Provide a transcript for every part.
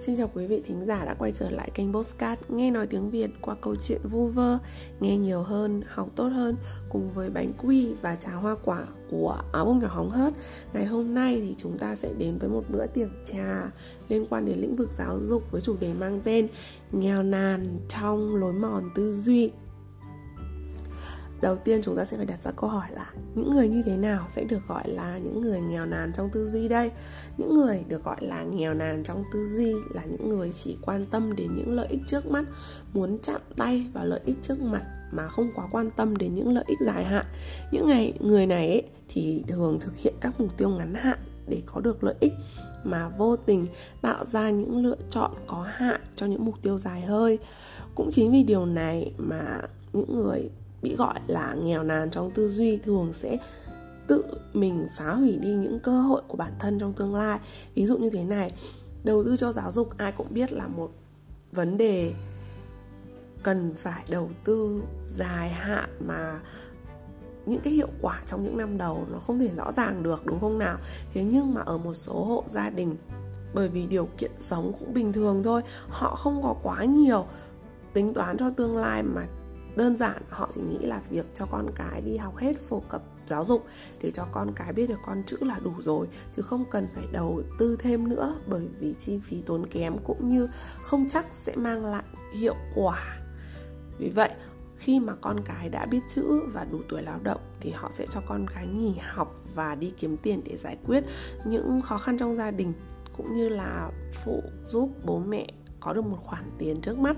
Xin chào quý vị thính giả đã quay trở lại kênh Postcard Nghe nói tiếng Việt qua câu chuyện vu vơ Nghe nhiều hơn, học tốt hơn Cùng với bánh quy và trà hoa quả của áo bông nhỏ hóng hớt. Ngày hôm nay thì chúng ta sẽ đến với một bữa tiệc trà Liên quan đến lĩnh vực giáo dục với chủ đề mang tên Nghèo nàn trong lối mòn tư duy đầu tiên chúng ta sẽ phải đặt ra câu hỏi là những người như thế nào sẽ được gọi là những người nghèo nàn trong tư duy đây? Những người được gọi là nghèo nàn trong tư duy là những người chỉ quan tâm đến những lợi ích trước mắt muốn chạm tay vào lợi ích trước mặt mà không quá quan tâm đến những lợi ích dài hạn. Những ngày người này ấy, thì thường thực hiện các mục tiêu ngắn hạn để có được lợi ích mà vô tình tạo ra những lựa chọn có hạn cho những mục tiêu dài hơi. Cũng chính vì điều này mà những người bị gọi là nghèo nàn trong tư duy thường sẽ tự mình phá hủy đi những cơ hội của bản thân trong tương lai. Ví dụ như thế này, đầu tư cho giáo dục ai cũng biết là một vấn đề cần phải đầu tư dài hạn mà những cái hiệu quả trong những năm đầu nó không thể rõ ràng được, đúng không nào? Thế nhưng mà ở một số hộ gia đình, bởi vì điều kiện sống cũng bình thường thôi, họ không có quá nhiều tính toán cho tương lai mà đơn giản, họ chỉ nghĩ là việc cho con cái đi học hết phổ cập giáo dục để cho con cái biết được con chữ là đủ rồi, chứ không cần phải đầu tư thêm nữa, bởi vì chi phí tốn kém cũng như không chắc sẽ mang lại hiệu quả. Vì vậy, khi mà con cái đã biết chữ và đủ tuổi lao động thì họ sẽ cho con cái nghỉ học và đi kiếm tiền để giải quyết những khó khăn trong gia đình, cũng như là phụ giúp bố mẹ có được một khoản tiền trước mắt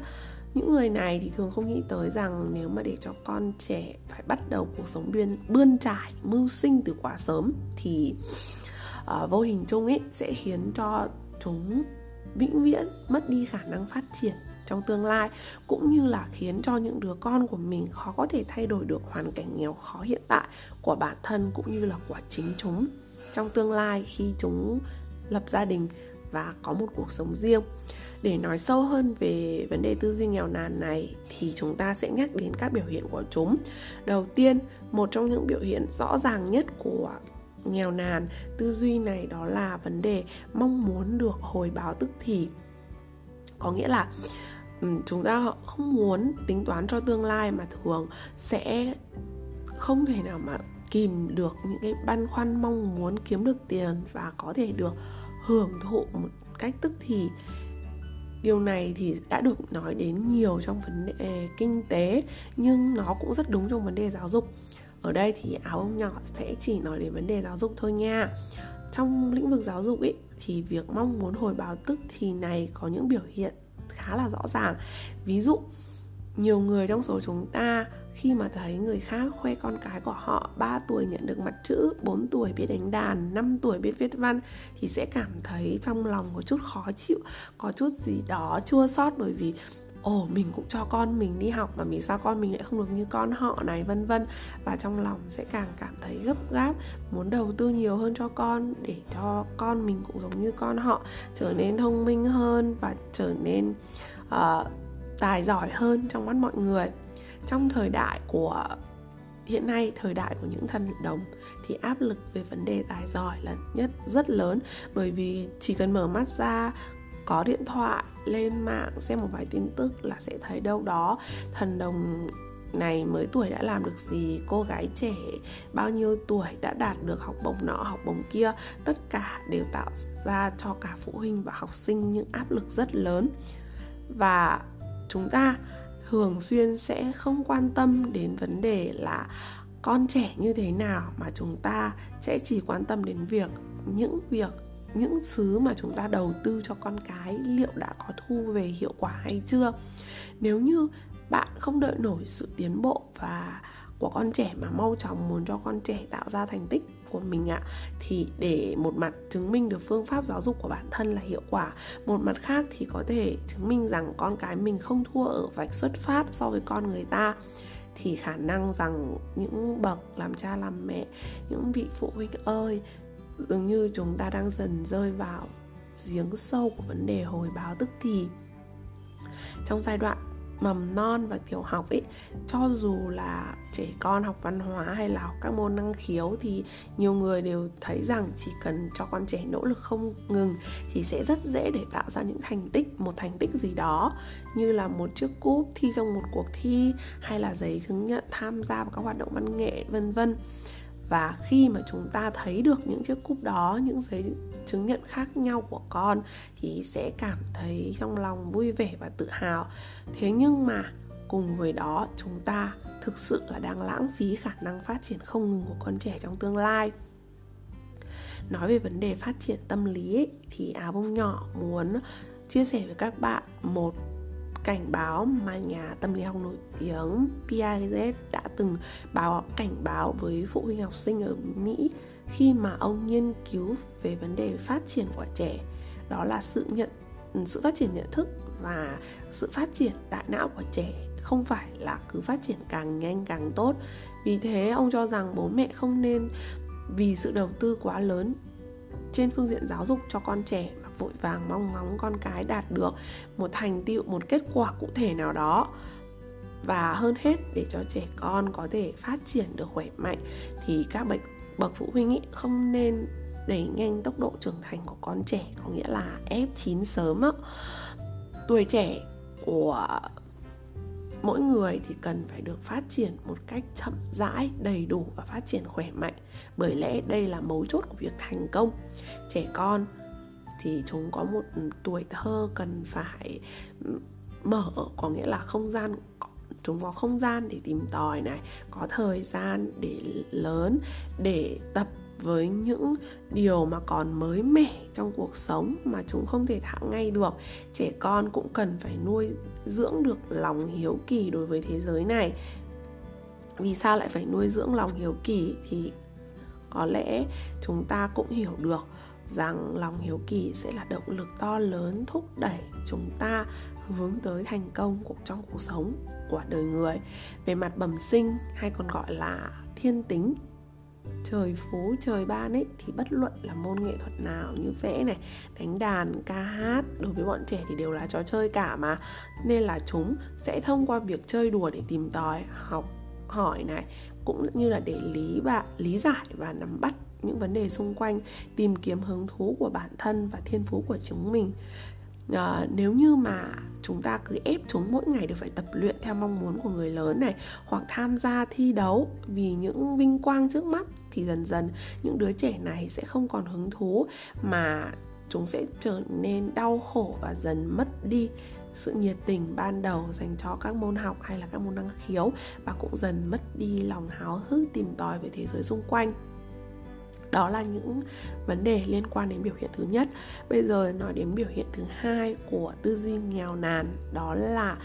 những người này thì thường không nghĩ tới rằng nếu mà để cho con trẻ phải bắt đầu cuộc sống bươn bươn trải mưu sinh từ quá sớm thì uh, vô hình chung ấy sẽ khiến cho chúng vĩnh viễn mất đi khả năng phát triển trong tương lai cũng như là khiến cho những đứa con của mình khó có thể thay đổi được hoàn cảnh nghèo khó hiện tại của bản thân cũng như là của chính chúng trong tương lai khi chúng lập gia đình và có một cuộc sống riêng để nói sâu hơn về vấn đề tư duy nghèo nàn này thì chúng ta sẽ nhắc đến các biểu hiện của chúng. Đầu tiên, một trong những biểu hiện rõ ràng nhất của nghèo nàn tư duy này đó là vấn đề mong muốn được hồi báo tức thì. Có nghĩa là chúng ta không muốn tính toán cho tương lai mà thường sẽ không thể nào mà kìm được những cái băn khoăn mong muốn kiếm được tiền và có thể được hưởng thụ một cách tức thì điều này thì đã được nói đến nhiều trong vấn đề kinh tế nhưng nó cũng rất đúng trong vấn đề giáo dục. Ở đây thì áo ông nhỏ sẽ chỉ nói đến vấn đề giáo dục thôi nha. Trong lĩnh vực giáo dục ý, thì việc mong muốn hồi báo tức thì này có những biểu hiện khá là rõ ràng. Ví dụ nhiều người trong số chúng ta khi mà thấy người khác khoe con cái của họ 3 tuổi nhận được mặt chữ, 4 tuổi biết đánh đàn, 5 tuổi biết viết văn thì sẽ cảm thấy trong lòng có chút khó chịu, có chút gì đó chua xót bởi vì ồ mình cũng cho con mình đi học mà vì sao con mình lại không được như con họ? Này vân vân. Và trong lòng sẽ càng cảm thấy gấp gáp muốn đầu tư nhiều hơn cho con để cho con mình cũng giống như con họ trở nên thông minh hơn và trở nên uh, tài giỏi hơn trong mắt mọi người. Trong thời đại của, hiện nay, thời đại của những thần đồng thì áp lực về vấn đề tài giỏi là nhất, rất lớn. Bởi vì chỉ cần mở mắt ra, có điện thoại, lên mạng, xem một vài tin tức là sẽ thấy đâu đó thần đồng này mới tuổi đã làm được gì, cô gái trẻ bao nhiêu tuổi đã đạt được học bổng nọ, học bổng kia. Tất cả đều tạo ra cho cả phụ huynh và học sinh những áp lực rất lớn. Và chúng ta thường xuyên sẽ không quan tâm đến vấn đề là con trẻ như thế nào mà chúng ta sẽ chỉ quan tâm đến việc những việc, những thứ mà chúng ta đầu tư cho con cái liệu đã có thu về hiệu quả hay chưa. Nếu như bạn không đợi nổi sự tiến bộ và của con trẻ mà mau chóng muốn cho con trẻ tạo ra thành tích của mình ạ, thì để một mặt chứng minh được phương pháp giáo dục của bản thân là hiệu quả, một mặt khác thì có thể chứng minh rằng con cái mình không thua ở vạch xuất phát so với con người ta. Thì khả năng rằng những bậc làm cha làm mẹ, những vị phụ huynh ơi, dường như chúng ta đang dần rơi vào giếng sâu của vấn đề hồi báo tức thì. Trong giai đoạn mầm non và tiểu học ấy, cho dù là trẻ con học văn hóa hay là học các môn năng khiếu thì nhiều người đều thấy rằng chỉ cần cho con trẻ nỗ lực không ngừng thì sẽ rất dễ để tạo ra những thành tích, một thành tích gì đó. Như là một chiếc cúp thi trong một cuộc thi, hay là giấy chứng nhận tham gia vào các hoạt động văn nghệ, vân vân và khi mà chúng ta thấy được những chiếc cúp đó những giấy chứng nhận khác nhau của con thì sẽ cảm thấy trong lòng vui vẻ và tự hào. Thế nhưng mà cùng với đó chúng ta thực sự là đang lãng phí khả năng phát triển không ngừng của con trẻ trong tương lai. Nói về vấn đề phát triển tâm lý ấy, thì áo bông nhỏ muốn chia sẻ với các bạn một cảnh báo mà nhà tâm lý học nổi tiếng Piaget đã từng báo cảnh báo với phụ huynh học sinh ở Mỹ khi mà ông nghiên cứu về vấn đề phát triển của trẻ. Đó là sự nhận, sự phát triển nhận thức và sự phát triển đại não của trẻ, không phải là cứ phát triển càng nhanh càng tốt. Vì thế, ông cho rằng bố mẹ không nên vì sự đầu tư quá lớn trên phương diện giáo dục cho con trẻ vội vàng mong ngóng con cái đạt được một thành tựu, một kết quả cụ thể nào đó. Và hơn hết, để cho trẻ con có thể phát triển được khỏe mạnh thì các bậc bậc phụ huynh ý, không nên đẩy nhanh tốc độ trưởng thành của con trẻ, có nghĩa là ép chín sớm á. Tuổi trẻ của mỗi người thì cần phải được phát triển một cách chậm rãi, đầy đủ và phát triển khỏe mạnh. Bởi lẽ đây là mấu chốt của việc thành công. Trẻ con thì chúng có một tuổi thơ cần phải mở, có nghĩa là không gian, chúng có không gian để tìm tòi này, có thời gian để lớn, để tập với những điều mà còn mới mẻ trong cuộc sống mà chúng không thể thạo ngay được. Trẻ con cũng cần phải nuôi dưỡng được lòng hiếu kỳ đối với thế giới này. Vì sao lại phải nuôi dưỡng lòng hiếu kỳ? Thì có lẽ chúng ta cũng hiểu được rằng lòng hiếu kỳ sẽ là động lực to lớn thúc đẩy chúng ta hướng tới thành công của trong cuộc sống của đời người. Về mặt bẩm sinh hay còn gọi là thiên tính, trời phú, trời ban ấy, thì bất luận là môn nghệ thuật nào như vẽ này, đánh đàn, ca hát, đối với bọn trẻ thì đều là trò chơi cả mà. Nên là chúng sẽ thông qua việc chơi đùa để tìm tòi, học, hỏi này, cũng như là để lý và lý giải và nắm bắt những vấn đề xung quanh tìm kiếm hứng thú của bản thân và thiên phú của chúng mình. À, nếu như mà chúng ta cứ ép chúng mỗi ngày đều phải tập luyện theo mong muốn của người lớn này hoặc tham gia thi đấu vì những vinh quang trước mắt thì dần dần những đứa trẻ này sẽ không còn hứng thú mà chúng sẽ trở nên đau khổ và dần mất đi sự nhiệt tình ban đầu dành cho các môn học hay là các môn năng khiếu và cũng dần mất đi lòng háo hức tìm tòi về thế giới xung quanh đó là những vấn đề liên quan đến biểu hiện thứ nhất. Bây giờ nói đến biểu hiện thứ hai của tư duy nghèo nàn, đó là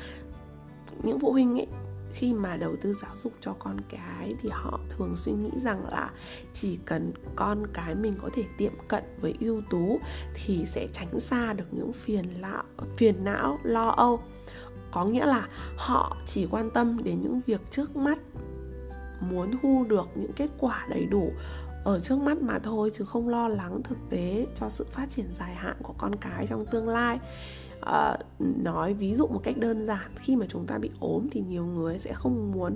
những phụ huynh ấy, khi mà đầu tư giáo dục cho con cái thì họ thường suy nghĩ rằng là chỉ cần con cái mình có thể tiệm cận với ưu tú thì sẽ tránh xa được những phiền lão, phiền não, lo âu. Có nghĩa là họ chỉ quan tâm đến những việc trước mắt, muốn thu được những kết quả đầy đủ ở trước mắt mà thôi chứ không lo lắng thực tế cho sự phát triển dài hạn của con cái trong tương lai. À, nói ví dụ một cách đơn giản khi mà chúng ta bị ốm thì nhiều người sẽ không muốn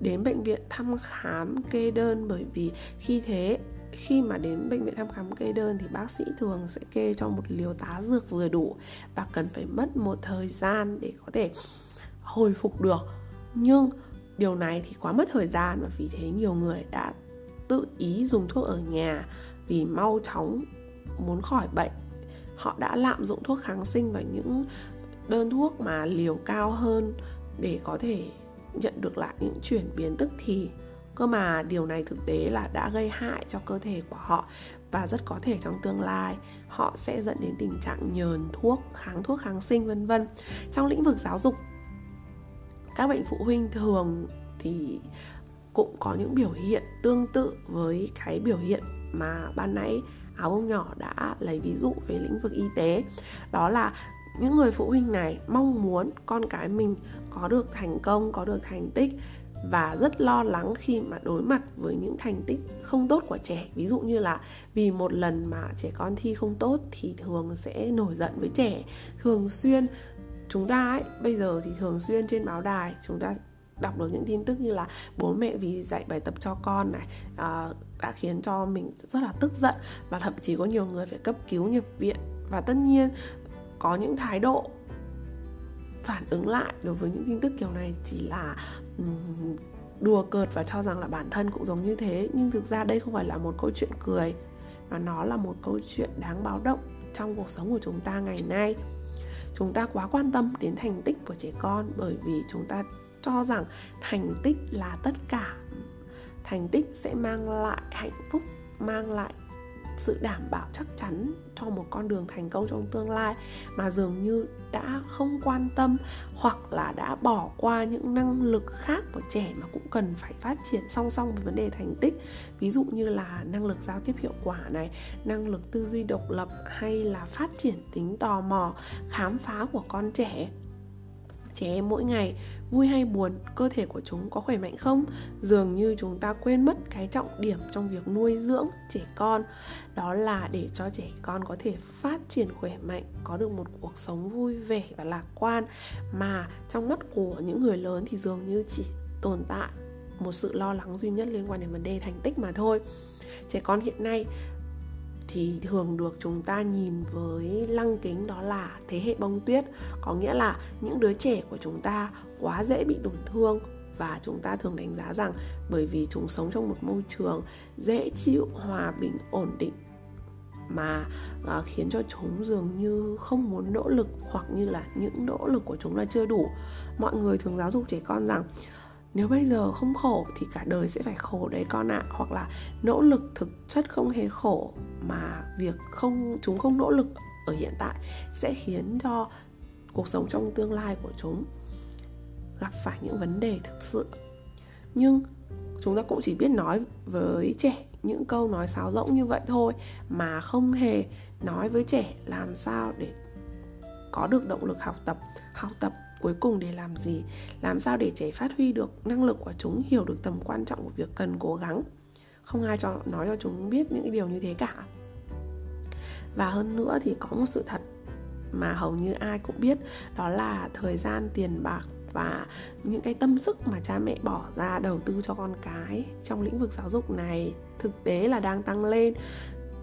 đến bệnh viện thăm khám kê đơn bởi vì khi thế khi mà đến bệnh viện thăm khám kê đơn thì bác sĩ thường sẽ kê cho một liều tá dược vừa đủ và cần phải mất một thời gian để có thể hồi phục được. Nhưng điều này thì quá mất thời gian và vì thế nhiều người đã tự ý dùng thuốc ở nhà vì mau chóng muốn khỏi bệnh. Họ đã lạm dụng thuốc kháng sinh và những đơn thuốc mà liều cao hơn để có thể nhận được lại những chuyển biến tức thì. Cơ mà điều này thực tế là đã gây hại cho cơ thể của họ và rất có thể trong tương lai họ sẽ dẫn đến tình trạng nhờn thuốc, kháng thuốc kháng sinh, vân vân. Trong lĩnh vực giáo dục, các bệnh phụ huynh thường thì cũng có những biểu hiện tương tự với cái biểu hiện mà ban nãy áo bông nhỏ đã lấy ví dụ về lĩnh vực y tế. Đó là những người phụ huynh này mong muốn con cái mình có được thành công, có được thành tích và rất lo lắng khi mà đối mặt với những thành tích không tốt của trẻ. Ví dụ như là vì một lần mà trẻ con thi không tốt thì thường sẽ nổi giận với trẻ. Thường xuyên, chúng ta ấy, bây giờ thì thường xuyên trên báo đài chúng ta đọc được những tin tức như là bố mẹ vì dạy bài tập cho con này à, đã khiến cho mình rất là tức giận và thậm chí có nhiều người phải cấp cứu nhập viện. Và tất nhiên có những thái độ phản ứng lại đối với những tin tức kiểu này chỉ là đùa cợt và cho rằng là bản thân cũng giống như thế. Nhưng thực ra đây không phải là một câu chuyện cười mà nó là một câu chuyện đáng báo động trong cuộc sống của chúng ta ngày nay. Chúng ta quá quan tâm đến thành tích của trẻ con bởi vì chúng ta cho rằng thành tích là tất cả. Thành tích sẽ mang lại hạnh phúc, mang lại sự đảm bảo chắc chắn cho một con đường thành công trong tương lai mà dường như đã không quan tâm hoặc là đã bỏ qua những năng lực khác của trẻ mà cũng cần phải phát triển song song với vấn đề thành tích. Ví dụ như là năng lực giao tiếp hiệu quả này, năng lực tư duy độc lập hay là phát triển tính tò mò, khám phá của con trẻ trẻ em mỗi ngày, vui hay buồn, cơ thể của chúng có khỏe mạnh không? Dường như chúng ta quên mất cái trọng điểm trong việc nuôi dưỡng trẻ con. Đó là để cho trẻ con có thể phát triển khỏe mạnh, có được một cuộc sống vui vẻ và lạc quan. Mà trong mắt của những người lớn thì dường như chỉ tồn tại một sự lo lắng duy nhất liên quan đến vấn đề thành tích mà thôi. Trẻ con hiện nay thì thường được chúng ta nhìn với lăng kính đó là thế hệ bông tuyết. Có nghĩa là những đứa trẻ của chúng ta quá dễ bị tổn thương và chúng ta thường đánh giá rằng bởi vì chúng sống trong một môi trường dễ chịu hòa bình ổn định mà uh, khiến cho chúng dường như không muốn nỗ lực hoặc như là những nỗ lực của chúng là chưa đủ. Mọi người thường giáo dục trẻ con rằng nếu bây giờ không khổ thì cả đời sẽ phải khổ đấy con ạ à. hoặc là nỗ lực thực chất không hề khổ mà việc không, chúng không nỗ lực ở hiện tại sẽ khiến cho cuộc sống trong tương lai của chúng gặp phải những vấn đề thực sự nhưng chúng ta cũng chỉ biết nói với trẻ những câu nói sáo rỗng như vậy thôi mà không hề nói với trẻ làm sao để có được động lực học tập học tập cuối cùng để làm gì? Làm sao để trẻ phát huy được năng lực của chúng, hiểu được tầm quan trọng của việc cần cố gắng? Không ai cho, nói cho chúng biết những điều như thế cả. Và hơn nữa thì có một sự thật mà hầu như ai cũng biết, đó là thời gian tiền bạc và những cái tâm sức mà cha mẹ bỏ ra đầu tư cho con cái trong lĩnh vực giáo dục này thực tế là đang tăng lên.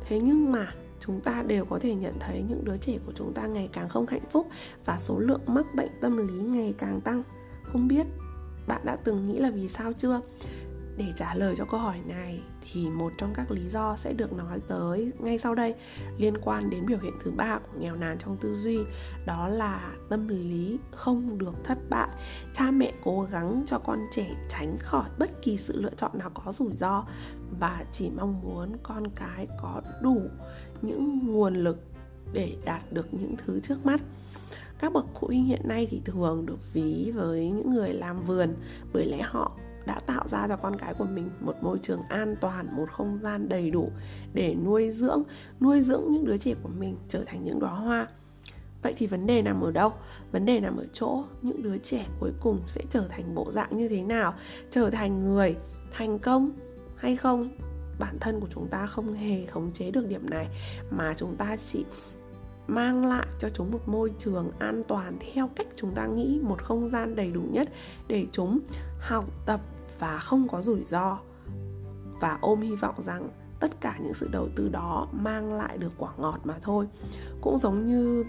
Thế nhưng mà chúng ta đều có thể nhận thấy những đứa trẻ của chúng ta ngày càng không hạnh phúc và số lượng mắc bệnh tâm lý ngày càng tăng. Không biết bạn đã từng nghĩ là vì sao chưa? Để trả lời cho câu hỏi này thì một trong các lý do sẽ được nói tới ngay sau đây liên quan đến biểu hiện thứ ba của nghèo nàn trong tư duy, đó là tâm lý không được thất bại. Cha mẹ cố gắng cho con trẻ tránh khỏi bất kỳ sự lựa chọn nào có rủi ro và chỉ mong muốn con cái có đủ những nguồn lực để đạt được những thứ trước mắt. Các bậc phụ huynh hiện nay thì thường được ví với những người làm vườn bởi lẽ họ đã tạo ra cho con cái của mình một môi trường an toàn, một không gian đầy đủ để nuôi dưỡng nuôi dưỡng những đứa trẻ của mình trở thành những đóa hoa. Vậy thì vấn đề nằm ở đâu? Vấn đề nằm ở chỗ những đứa trẻ cuối cùng sẽ trở thành bộ dạng như thế nào? Trở thành người thành công hay không? Bản thân của chúng ta không hề khống chế được điểm này, mà chúng ta chỉ mang lại cho chúng một môi trường an toàn theo cách chúng ta nghĩ, một không gian đầy đủ nhất để chúng học tập và không có rủi ro. Và ôm hy vọng rằng tất cả những sự đầu tư đó mang lại được quả ngọt mà thôi. Cũng giống như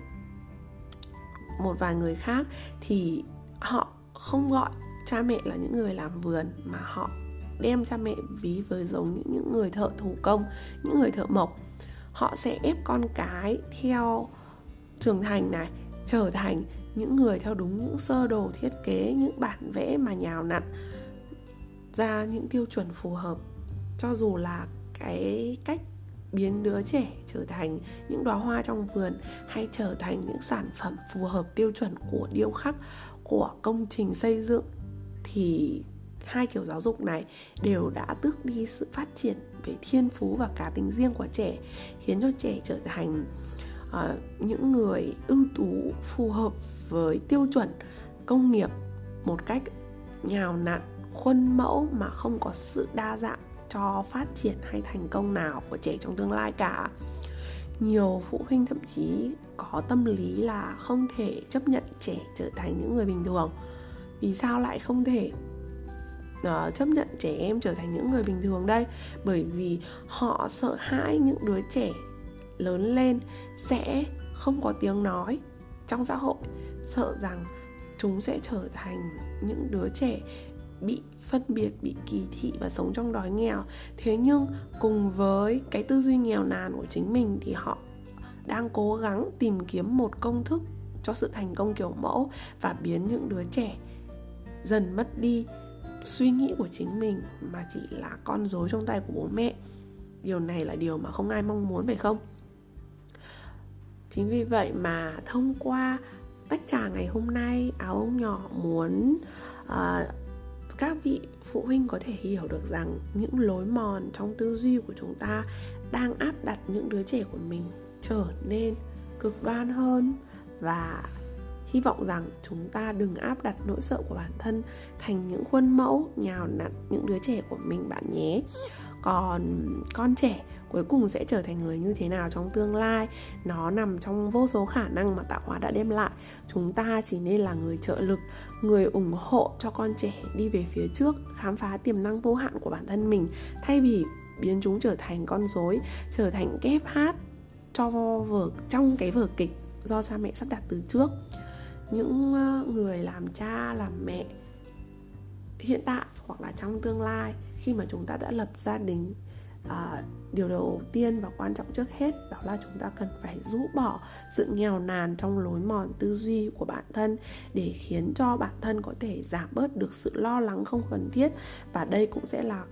một vài người khác thì họ không gọi cha mẹ là những người làm vườn mà họ đem cha mẹ ví với giống những những người thợ thủ công, những người thợ mộc. Họ sẽ ép con cái theo trưởng thành này, trở thành những người theo đúng những sơ đồ thiết kế, những bản vẽ mà nhào nặn ra những tiêu chuẩn phù hợp. Cho dù là cái cách biến đứa trẻ trở thành những đóa hoa trong vườn hay trở thành những sản phẩm phù hợp tiêu chuẩn của điêu khắc của công trình xây dựng, thì hai kiểu giáo dục này đều đã tước đi sự phát triển về thiên phú và cá tính riêng của trẻ khiến cho trẻ trở thành uh, những người ưu tú phù hợp với tiêu chuẩn công nghiệp một cách nhào nặn khuôn mẫu mà không có sự đa dạng cho phát triển hay thành công nào của trẻ trong tương lai cả. Nhiều phụ huynh thậm chí có tâm lý là không thể chấp nhận trẻ trở thành những người bình thường. Vì sao lại không thể uh, chấp nhận trẻ em trở thành những người bình thường đây. Bởi vì họ sợ hãi những đứa trẻ lớn lên sẽ không có tiếng nói trong xã hội sợ rằng chúng sẽ trở thành những đứa trẻ bị phân biệt bị kỳ thị và sống trong đói nghèo. Thế nhưng cùng với cái tư duy nghèo nàn của chính mình thì họ đang cố gắng tìm kiếm một công thức cho sự thành công kiểu mẫu và biến những đứa trẻ dần mất đi suy nghĩ của chính mình mà chỉ là con rối trong tay của bố mẹ. Điều này là điều mà không ai mong muốn phải không? Chính vì vậy mà thông qua tách trà ngày hôm nay áo ông nhỏ muốn uh, các vị phụ huynh có thể hiểu được rằng những lối mòn trong tư duy của chúng ta đang áp đặt những đứa trẻ của mình trở nên cực đoan hơn và hy vọng rằng chúng ta đừng áp đặt nỗi sợ của bản thân thành những khuôn mẫu nhào nặn những đứa trẻ của mình bạn nhé. Còn con trẻ cuối cùng sẽ trở thành người như thế nào trong tương lai, nó nằm trong vô số khả năng mà tạo hóa đã đem lại. Chúng ta chỉ nên là người trợ lực, người ủng hộ cho con trẻ đi về phía trước, khám phá tiềm năng vô hạn của bản thân mình. Thay vì biến chúng trở thành con rối, trở thành kép hát cho vở, trong cái vở kịch do cha mẹ sắp đặt từ trước những ờ, người làm cha làm mẹ hiện tại hoặc là trong tương lai khi mà chúng ta đã lập gia đình à, điều đầu tiên và quan trọng trước hết đó là chúng ta cần phải rũ bỏ sự nghèo nàn trong lối mòn tư duy của bản thân để khiến cho bản thân có thể giảm bớt được sự lo lắng không cần thiết. Và đây cũng sẽ là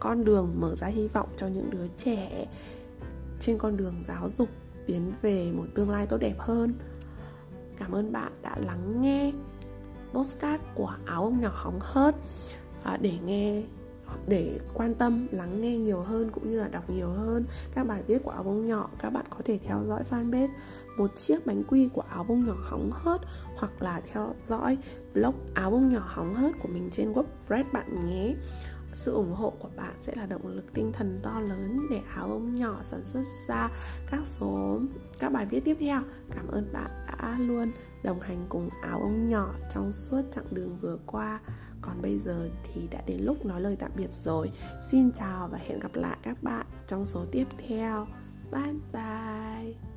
con đường mở ra hy vọng cho những đứa trẻ trên con đường giáo dục tiến về một tương lai tốt đẹp hơn cảm ơn bạn đã lắng nghe postcard của áo ông nhỏ hóng hớt. À, để nghe để quan tâm lắng nghe nhiều hơn cũng như là đọc nhiều hơn các bài viết của áo bông nhỏ các bạn có thể theo dõi fanpage một chiếc bánh quy của áo bông nhỏ hóng hớt hoặc là theo dõi blog áo bông nhỏ hóng hớt của mình trên wordpress bạn nhé sự ủng hộ của bạn sẽ là động lực tinh thần to lớn để áo bông nhỏ sản xuất ra các số, các bài viết tiếp theo. Cảm ơn bạn đã luôn đồng hành cùng áo bông nhỏ trong suốt chặng đường vừa qua. Còn bây giờ thì đã đến lúc nói lời tạm biệt rồi. Xin chào và hẹn gặp lại các bạn trong số tiếp theo. Bye bye.